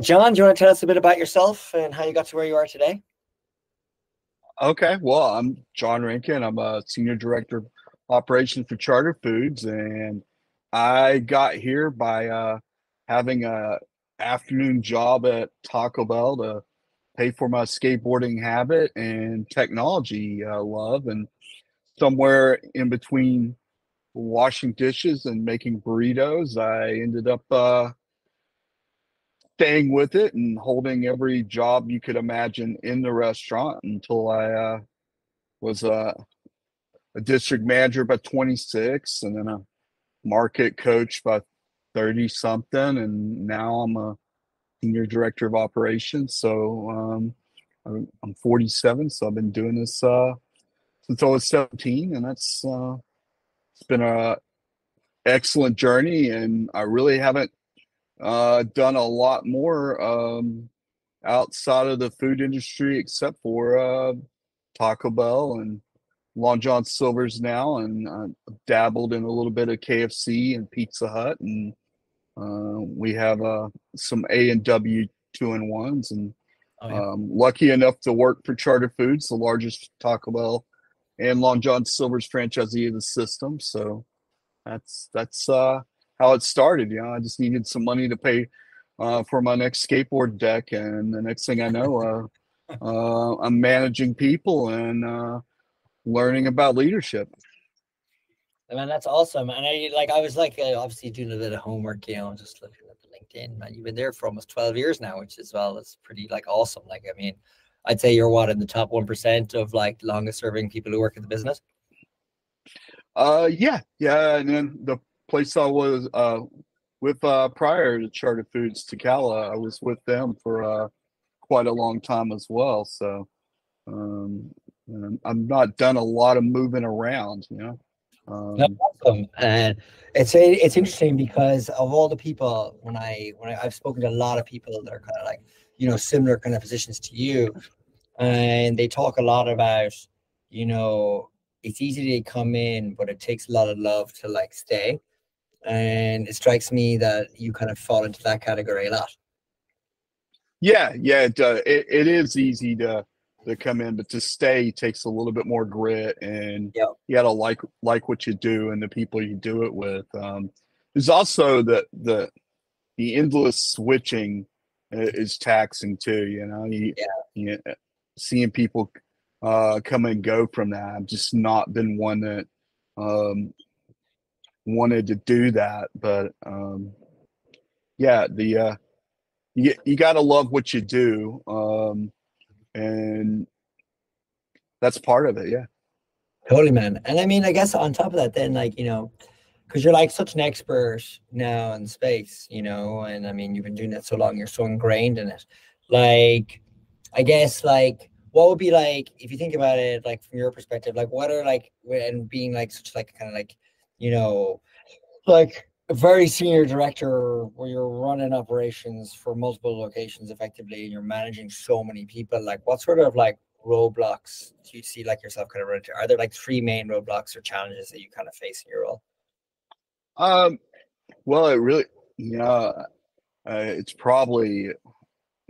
John, do you want to tell us a bit about yourself and how you got to where you are today? Okay, well, I'm John Rankin. I'm a senior director of operations for Charter Foods, and I got here by uh, having a afternoon job at Taco Bell to pay for my skateboarding habit and technology uh, love, and somewhere in between washing dishes and making burritos, I ended up uh, staying with it and holding every job you could imagine in the restaurant until I uh, was a, a district manager by 26 and then a market coach by 30 something. And now I'm a senior director of operations. So um, I'm 47. So I've been doing this uh, since I was 17. And that's uh, it's been a excellent journey. And I really haven't uh, done a lot more um, outside of the food industry, except for uh, Taco Bell and Long John Silver's now, and uh, dabbled in a little bit of KFC and Pizza Hut, and uh, we have uh, some A and W two and ones, and oh, yeah. um, lucky enough to work for Charter Foods, the largest Taco Bell and Long John Silver's franchisee of the system. So that's that's uh, how it started. You know, I just needed some money to pay uh, for my next skateboard deck, and the next thing I know, uh, uh, I'm managing people and uh, learning about leadership. I mean, that's awesome. And I like, I was like, uh, obviously doing a bit of homework, you know, just looking at the LinkedIn. Man, you've been there for almost 12 years now, which is well, it's pretty like awesome. Like, I mean, I'd say you're what in the top one percent of like longest serving people who work in the business. Uh, yeah, yeah, and then the place I was uh, with uh, prior to Charter Foods Tacala. I was with them for uh, quite a long time as well. So um, I'm not done a lot of moving around, you know. Um, awesome. And it's it's interesting because of all the people when I when I, I've spoken to a lot of people that are kind of like you know similar kind of positions to you, and they talk a lot about you know it's easy to come in, but it takes a lot of love to like stay and it strikes me that you kind of fall into that category a lot. Yeah, yeah, it, uh, it, it is easy to to come in, but to stay takes a little bit more grit, and yep. you got to like like what you do and the people you do it with. Um, there's also the the the endless switching is taxing too. You know, you, yeah. you know, seeing people uh, come and go from that. I've just not been one that um, wanted to do that, but um, yeah, the uh, you you got to love what you do, um, and that's part of it. Yeah, totally, man. And I mean, I guess on top of that, then like you know, because you're like such an expert now in space, you know, and I mean, you've been doing that so long, you're so ingrained in it. Like, I guess like what would be like if you think about it like from your perspective like what are like and being like such like kind of like you know, like a very senior director where you're running operations for multiple locations effectively and you're managing so many people, like what sort of like roadblocks do you see like yourself kind of run into? Are there like three main roadblocks or challenges that you kind of face in your role? Um, well, it really, know, uh, it's probably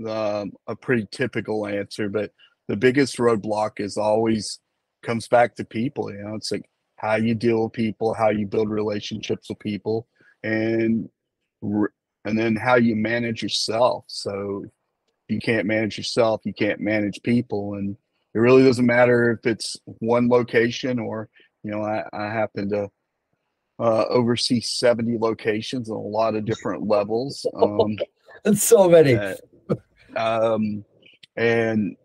um, a pretty typical answer, but the biggest roadblock is always comes back to people. You know, it's like how you deal with people, how you build relationships with people, and and then how you manage yourself. So you can't manage yourself, you can't manage people, and it really doesn't matter if it's one location or you know I, I happen to uh, oversee 70 locations on a lot of different levels. Um, That's so many. Uh, um, and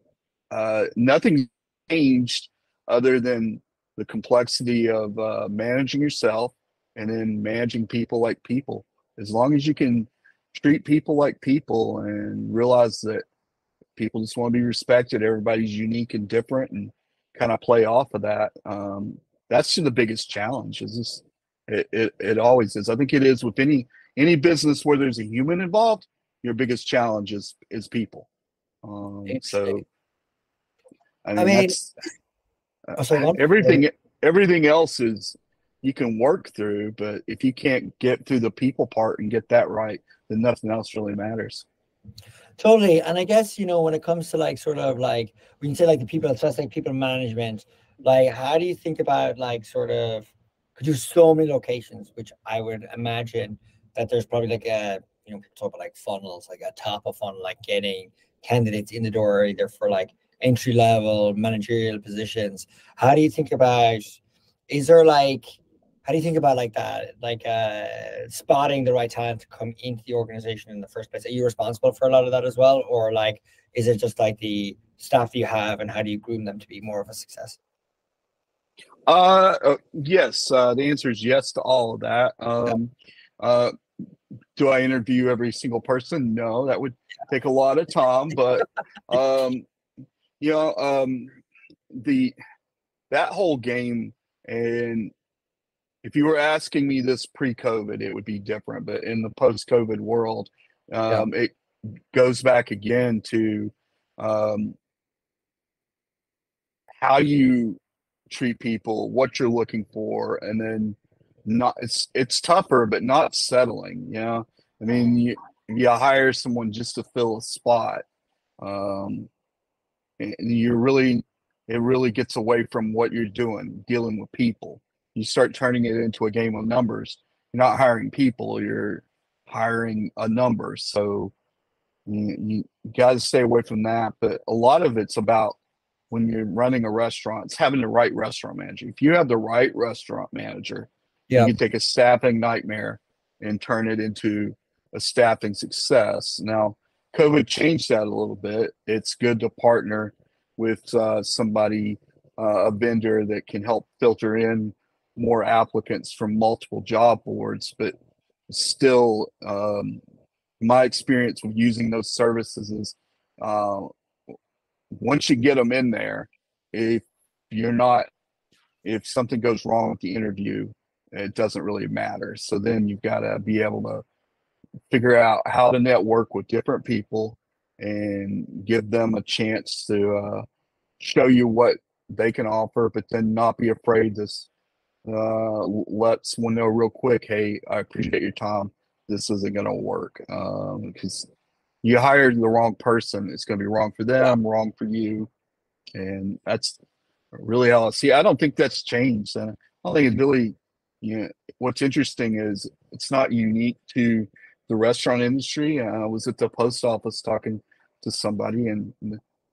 uh, nothing changed other than the complexity of uh, managing yourself and then managing people like people. As long as you can treat people like people and realize that people just want to be respected, everybody's unique and different, and kind of play off of that. Um, that's the biggest challenge. Is this? It, it it always is. I think it is with any any business where there's a human involved. Your biggest challenge is is people. Um, so I mean, I mean Everything everything else is you can work through, but if you can't get through the people part and get that right, then nothing else really matters. Totally. And I guess, you know, when it comes to like sort of like when you say like the people, it's just like people management, like how do you think about like sort of because there's so many locations, which I would imagine that there's probably like a you know, people talk about like funnels, like a top of funnel, like getting candidates in the door either for like entry level managerial positions. How do you think about is there like how do you think about like that like uh spotting the right talent to come into the organization in the first place? Are you responsible for a lot of that as well? Or like is it just like the staff you have and how do you groom them to be more of a success? Uh, uh yes uh the answer is yes to all of that. Um uh do i interview every single person? No that would take a lot of time but um you know um the that whole game and if you were asking me this pre-COVID, it would be different. But in the post-COVID world, um, yeah. it goes back again to um, how you treat people, what you're looking for, and then not. It's it's tougher, but not settling. You know, I mean, you you hire someone just to fill a spot, um, and you really it really gets away from what you're doing, dealing with people you start turning it into a game of numbers. You're not hiring people, you're hiring a number. So you, you got to stay away from that. But a lot of it's about when you're running a restaurant, it's having the right restaurant manager. If you have the right restaurant manager, yeah. you can take a staffing nightmare and turn it into a staffing success. Now, COVID changed that a little bit. It's good to partner with uh, somebody, uh, a vendor that can help filter in more applicants from multiple job boards, but still, um, my experience with using those services is uh, once you get them in there, if you're not, if something goes wrong with the interview, it doesn't really matter. So then you've got to be able to figure out how to network with different people and give them a chance to uh, show you what they can offer, but then not be afraid to uh, let someone know real quick, hey, I appreciate your time. This isn't going to work because um, you hired the wrong person. It's going to be wrong for them, wrong for you, and that's really how I see. I don't think that's changed, and I think it's really. You know, what's interesting is it's not unique to the restaurant industry. I was at the post office talking to somebody and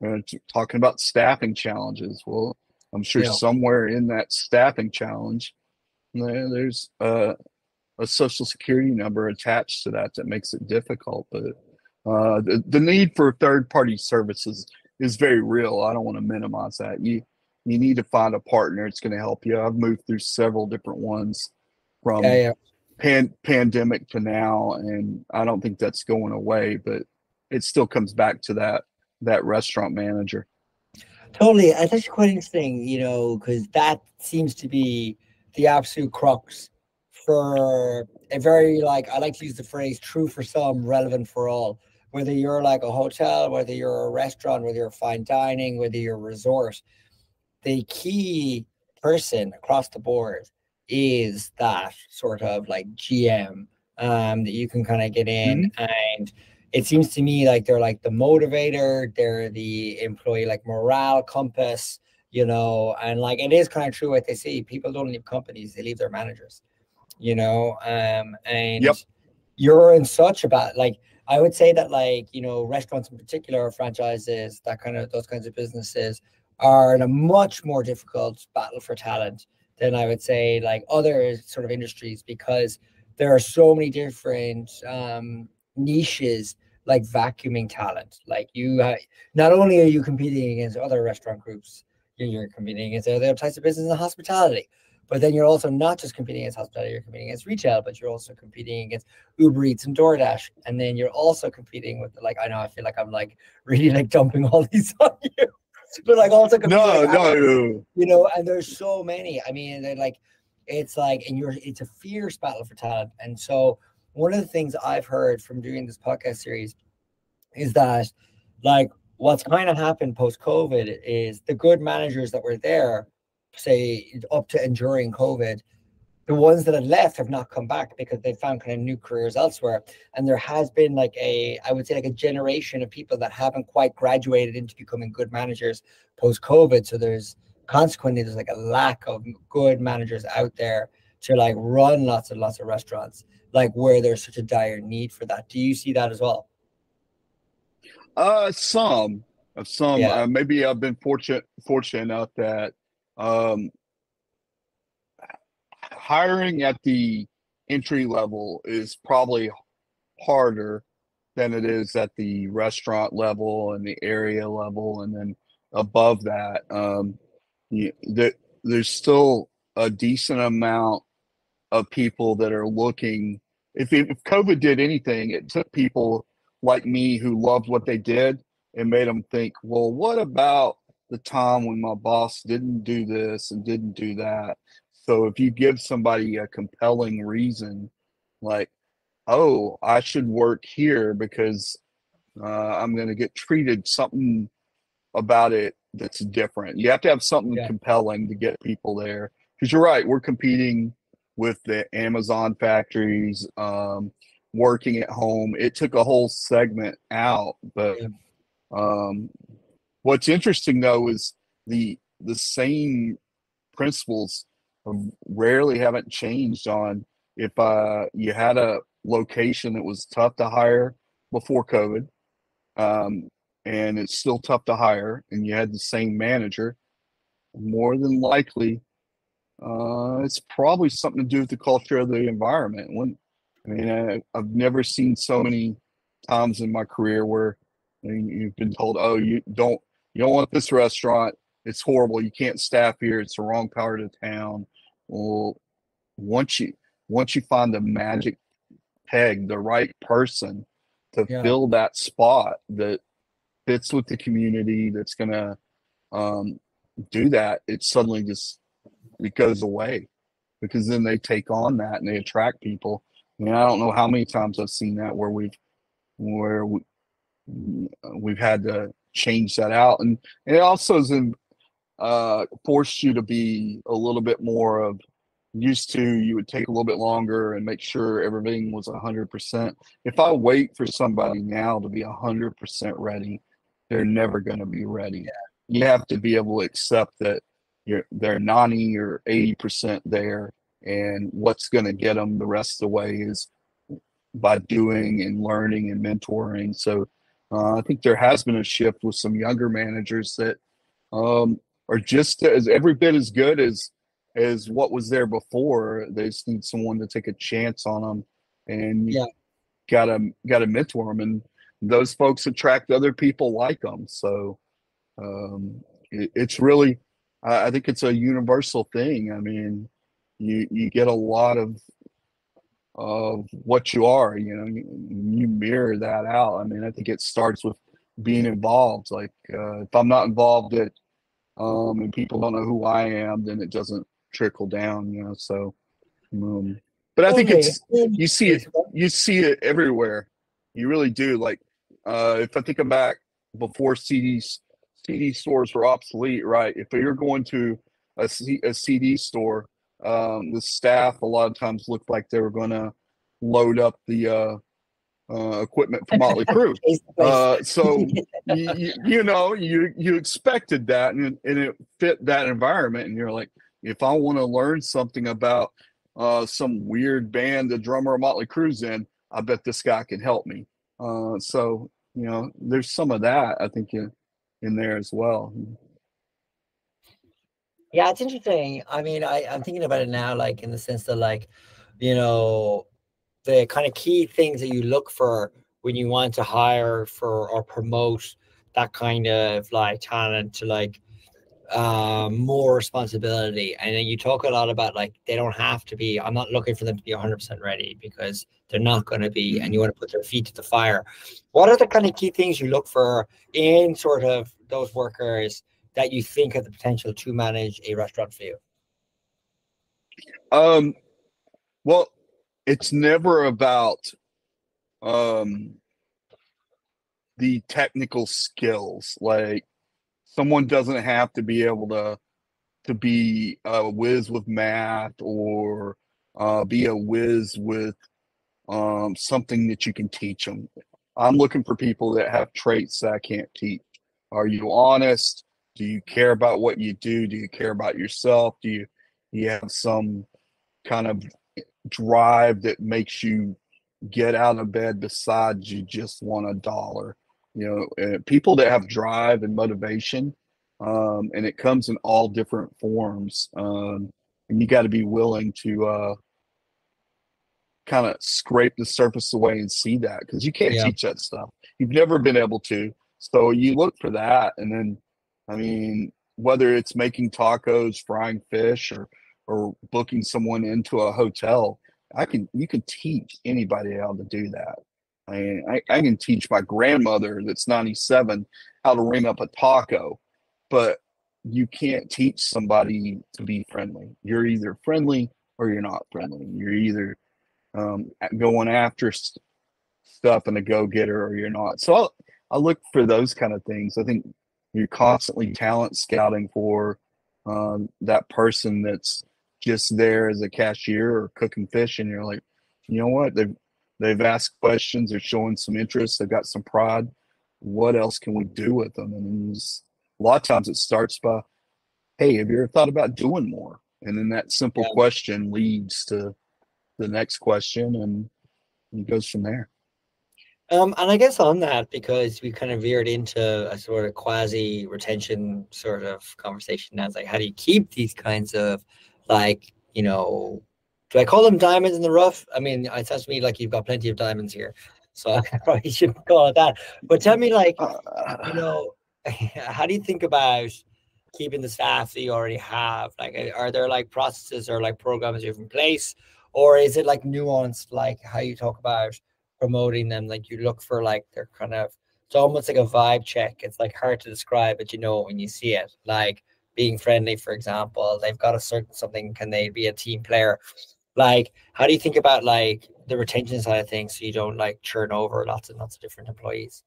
uh, talking about staffing challenges. Well, I'm sure yeah. somewhere in that staffing challenge, there's a, a social security number attached to that that makes it difficult. But uh, the, the need for third party services is very real. I don't want to minimize that. You you need to find a partner. It's going to help you. I've moved through several different ones from yeah, yeah. Pan, pandemic now, and I don't think that's going away. But it still comes back to that that restaurant manager. Totally. Uh, it's actually quite interesting, you know, because that seems to be the absolute crux for a very, like, I like to use the phrase true for some, relevant for all. Whether you're like a hotel, whether you're a restaurant, whether you're fine dining, whether you're a resort, the key person across the board is that sort of like GM um, that you can kind of get in mm-hmm. and it seems to me like they're like the motivator, they're the employee like morale compass, you know, and like it is kind of true what they say. People don't leave companies, they leave their managers, you know. Um, and yep. you're in such a bad like I would say that like, you know, restaurants in particular, franchises, that kind of those kinds of businesses are in a much more difficult battle for talent than I would say like other sort of industries because there are so many different um, niches like vacuuming talent. Like you, uh, not only are you competing against other restaurant groups, you're, competing against other types of business and hospitality. But then you're also not just competing against hospitality, you're competing against retail, but you're also competing against Uber Eats and DoorDash. And then you're also competing with like I know I feel like I'm like really like dumping all these on you. but like also no, like, no, you know, and there's so many. I mean, they're like it's like and you're it's a fierce battle for talent. And so one of the things I've heard from doing this podcast series is that like what's kind of happened post COVID is the good managers that were there, say up to and during COVID, the ones that have left have not come back because they found kind of new careers elsewhere. And there has been like a, I would say like a generation of people that haven't quite graduated into becoming good managers post COVID. So there's consequently there's like a lack of good managers out there to like run lots and lots of restaurants, like where there's such a dire need for that. Do you see that as well? Uh, some, some. Yeah. Uh, maybe I've been fortunate fortunate enough that um hiring at the entry level is probably harder than it is at the restaurant level and the area level and then above that. Um you, there, there's still a decent amount of people that are looking. If, if covid did anything it took people like me who loved what they did and made them think well what about the time when my boss didn't do this and didn't do that so if you give somebody a compelling reason, like, oh, I should work here because uh, I'm going to get treated something about it that's different. You have to have something yeah. compelling to get people there. Because you're right, we're competing with the Amazon factories, um, working at home. It took a whole segment out, but yeah. um, what's interesting though is the the same principles rarely haven't changed on if uh, you had a location that was tough to hire before COVID, um, and it's still tough to hire, and you had the same manager, more than likely, uh, it's probably something to do with the culture of the environment. When I mean, I, I've never seen so many times in my career where you've been told, "Oh, you don't you don't want this restaurant. It's horrible. You can't staff here. It's the wrong part of town." well once you once you find the magic peg the right person to yeah. fill that spot that fits with the community that's gonna um, do that it suddenly just it goes away because then they take on that and they attract people I mean, I don't know how many times I've seen that where we've where we, we've had to change that out and, and it also is in, uh, forced you to be a little bit more of used to you would take a little bit longer and make sure everything was 100% if i wait for somebody now to be 100% ready they're never going to be ready. You have to be able to accept that you're they're 90 or 80% there and what's going to get them the rest of the way is by doing and learning and mentoring. So uh, i think there has been a shift with some younger managers that um, are just as every bit as good as as what was there before. They just need someone to take a chance on them, and yeah, gotta gotta mentor them, and those folks attract other people like them. So um, it, it's really, I think it's a universal thing. I mean, you you get a lot of of what you are. You know, you, you mirror that out. I mean, I think it starts with being involved. Like uh, if I'm not involved at um, and people don't know who I am, then it doesn't trickle down. You know, so. Um, but I think it's you see it you see it everywhere. You really do. Like uh, if I think back before CDs CD stores were obsolete, right? If you're going to a, C, a CD store, um, the staff a lot of times looked like they were going to load up the uh, uh, equipment for Motley Crue. Uh, so you, you, know you you expected that, and, and it fit that environment, and you're like, if I want to learn something about uh, some weird band the drummer of Motley Crue's in, I bet this guy can help me. Uh, so you know, there's some of that I think in in there as well. Yeah, it's interesting. I mean, I, I'm thinking about it now, like in the sense that, like, you know, the kind of key things that you look for when you want to hire for or promote that kind of like talent to like um more responsibility. And then you talk a lot about like they don't have to be i'm not looking for them to be 100% ready because they're not going to be and you want to put their feet to the fire. What are the kind of key things you look for in sort of those workers that you think have the potential to manage a restaurant for you? Um well it's never about um the technical skills like someone doesn't have to be able to to be a whiz with math or uh, be a whiz with um, something that you can teach them. I'm looking for people that have traits that I can't teach. Are you honest? Do you care about what you do? Do you care about yourself? Do you, do you have some kind of drive that makes you get out of bed besides you just want a dollar? You know, people that have drive and motivation, um, and it comes in all different forms. Um, and you got to be willing to uh, kind of scrape the surface away and see that because you can't yeah. teach that stuff. You've never been able to. So you look for that, and then, I mean, whether it's making tacos, frying fish, or or booking someone into a hotel, I can you can teach anybody how to do that. I mean, I, I can teach my grandmother that's 97 how to ring up a taco, but you can't teach somebody to be friendly. You're either friendly or you're not friendly. You're either um, going after st- stuff and a go getter or you're not. So I'll, I look for those kind of things. I think you're constantly talent scouting for um, that person that's just there as a cashier or cooking fish, and you're like, you know what? They've they've asked questions, they're showing some interest, they've got some pride. What else can we do with them? And a lot of times it starts by, hey, have you ever thought about doing more? And then that simple yeah. question leads to the next question, and it goes from there. Um, and I guess on that, because we kind of veered into a sort of quasi retention sort of conversation now, it's like, how do you keep these kinds of like, you know, do I call them diamonds in the rough? I mean, it sounds to me like you've got plenty of diamonds here. So I probably shouldn't call it that. But tell me, like, you know, how do you think about keeping the staff that you already have? Like, are there like processes or like programs you have in place? Or is it like nuanced, like how you talk about promoting them? Like you look for like they're kind of, it's almost like a vibe check. It's like hard to describe, but you know when you see it. Like, being friendly, for example, they've got a certain something. Can they be a team player? Like, how do you think about like the retention side of things so you don't like churn over lots and lots of different employees?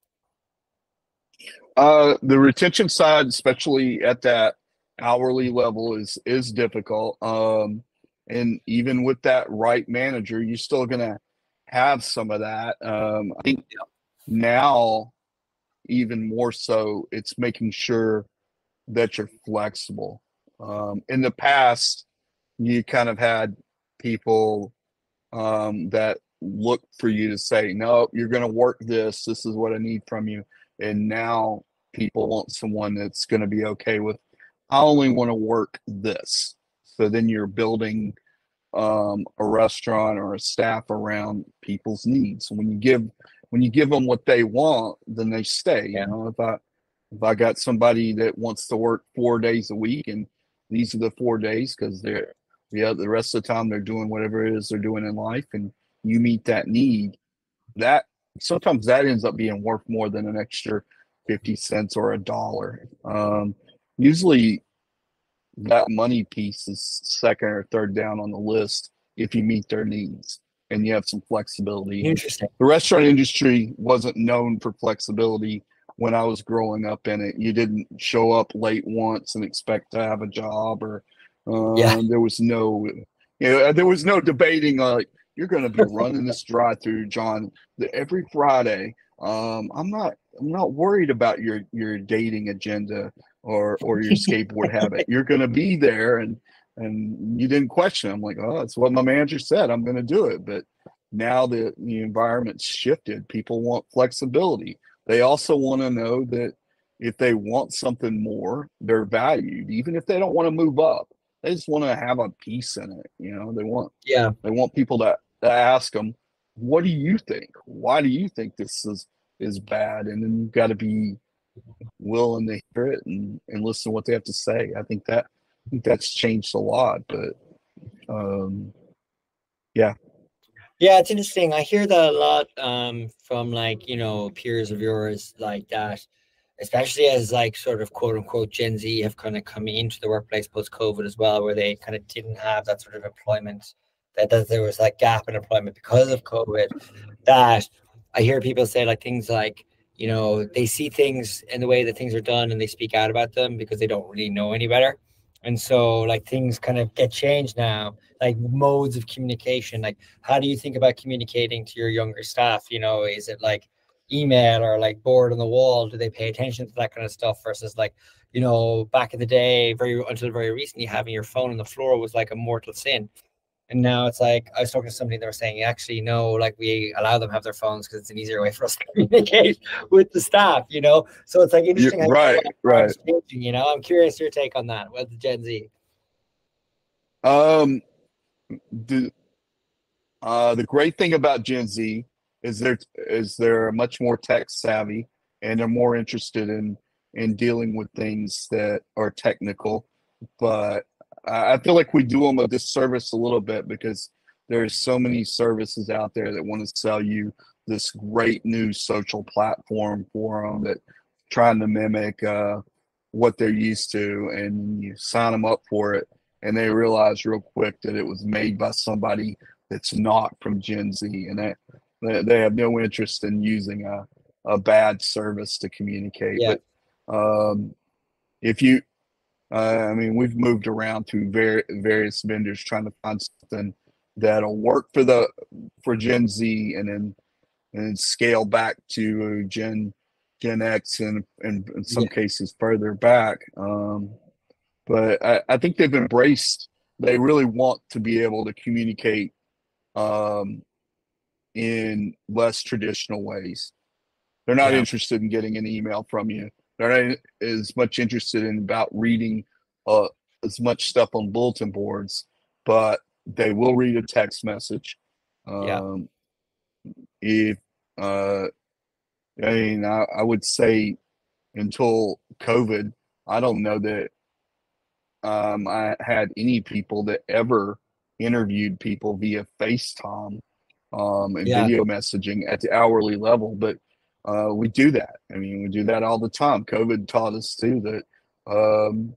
Uh, the retention side, especially at that hourly level, is is difficult. Um, and even with that right manager, you're still gonna have some of that. Um, I think now, even more so, it's making sure that you're flexible. Um, in the past, you kind of had people um, that look for you to say, no, you're going to work this. This is what I need from you. And now people want someone that's going to be okay with, I only want to work this. So then you're building um, a restaurant or a staff around people's needs. When you give when you give them what they want, then they stay. You know, if I if I got somebody that wants to work four days a week and these are the four days because they're yeah the rest of the time they're doing whatever it is they're doing in life and you meet that need that sometimes that ends up being worth more than an extra 50 cents or a dollar. Um, usually that money piece is second or third down on the list if you meet their needs and you have some flexibility. Interesting. The restaurant industry wasn't known for flexibility when I was growing up in it. You didn't show up late once and expect to have a job, or uh, yeah. there was no, you know, there was no debating like you're going to be running this drive-through, John, every Friday. Um, I'm not, I'm not worried about your your dating agenda or or your skateboard habit. You're going to be there, and and you didn't question. I'm like, oh, that's what my manager said. I'm going to do it, but now that the environment's shifted. People want flexibility they also want to know that if they want something more, they're valued, even if they don't want to move up. They just want to have a piece in it. You know, they want yeah, they want people to, to ask them, what do you think? Why do you think this is is bad? And then you've got to be willing to hear it and, and listen to what they have to say. I think that I think that's changed a lot, but um yeah, yeah, it's interesting. I hear that a lot um, from like, you know, peers of yours like that, especially as like sort of quote unquote Gen Z have kind of come into the workplace post COVID as well, where they kind of didn't have that sort of employment, that, that there was that gap in employment because of COVID. That I hear people say like things like, you know, they see things in the way that things are done and they speak out about them because they don't really know any better. And so like things kind of get changed now like modes of communication like how do you think about communicating to your younger staff? You know is it like email or like board on the wall? Do they pay attention to that kind of stuff versus like you know back in the day very until very recently having your phone on the floor was like a mortal sin and now it's like I was talking to somebody, they were saying, actually, no, like we allow them have their phones because it's an easier way for us to communicate with the staff, you know? So it's like interesting. You're, right, right. Changing, you know, I'm curious your take on that with the Gen Z. Um, the, uh, the great thing about Gen Z is they're, is they're much more tech savvy and they're more interested in, in dealing with things that are technical, but I feel like we do them a disservice a little bit because there's so many services out there that want to sell you this great new social platform for them that trying to mimic uh, what they're used to, and you sign them up for it, and they realize real quick that it was made by somebody that's not from Gen Z, and they they have no interest in using a a bad service to communicate. Yeah. But um, if you uh, I mean, we've moved around to very various vendors trying to find something that'll work for the for Gen Z and then and scale back to Gen Gen X and, and in some yeah. cases further back. Um, but I, I, think they've embraced. They really want to be able to communicate um, in less traditional ways. They're not yeah. interested in getting an email from you. They're not as much interested in about reading uh, as much stuff on bulletin boards, but they will read a text message. Um, yeah. If uh, I mean, I, I would say until COVID, I don't know that um, I had any people that ever interviewed people via FaceTime um, and yeah. video messaging at the hourly level, but uh, we do that. I mean, we do that all the time. COVID taught us too that um,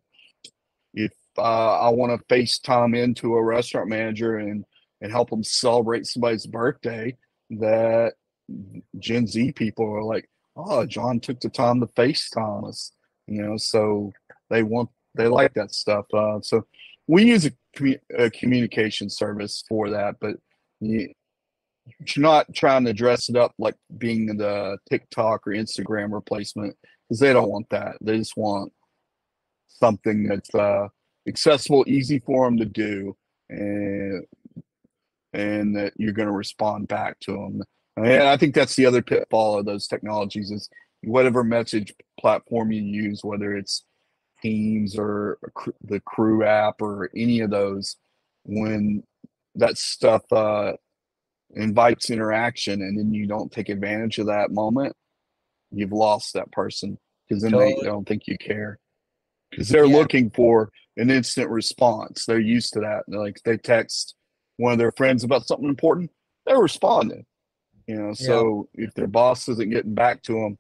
if uh, I want to FaceTime into a restaurant manager and and help them celebrate somebody's birthday, that Gen Z people are like, "Oh, John took the time to FaceTime us," you know. So they want they like that stuff. Uh, so we use a, commu- a communication service for that, but you, not trying to dress it up like being the TikTok or Instagram replacement because they don't want that. They just want something that's uh, accessible, easy for them to do, and and that you're going to respond back to them. And I think that's the other pitfall of those technologies is whatever message platform you use, whether it's Teams or the Crew app or any of those, when that stuff uh, invites interaction and then you don't take advantage of that moment, you've lost that person because then totally. they don't think you care because they're yeah. looking for an instant response. They're used to that. They're like they text one of their friends about something important, they're responding. You know, so yeah. if their boss isn't getting back to them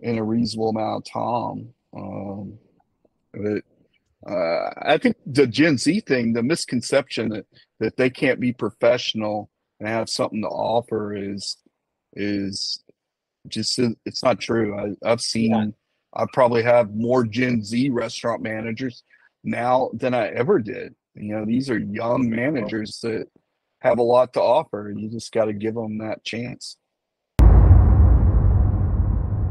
in a reasonable amount of time, um, but uh, I think the Gen Z thing, the misconception that that they can't be professional and have something to offer is is just uh, it's not true. I, have seen yeah. I probably have more Gen Z restaurant managers now than I ever did. You know, these are young managers that have a lot to offer. You just got to give them that chance.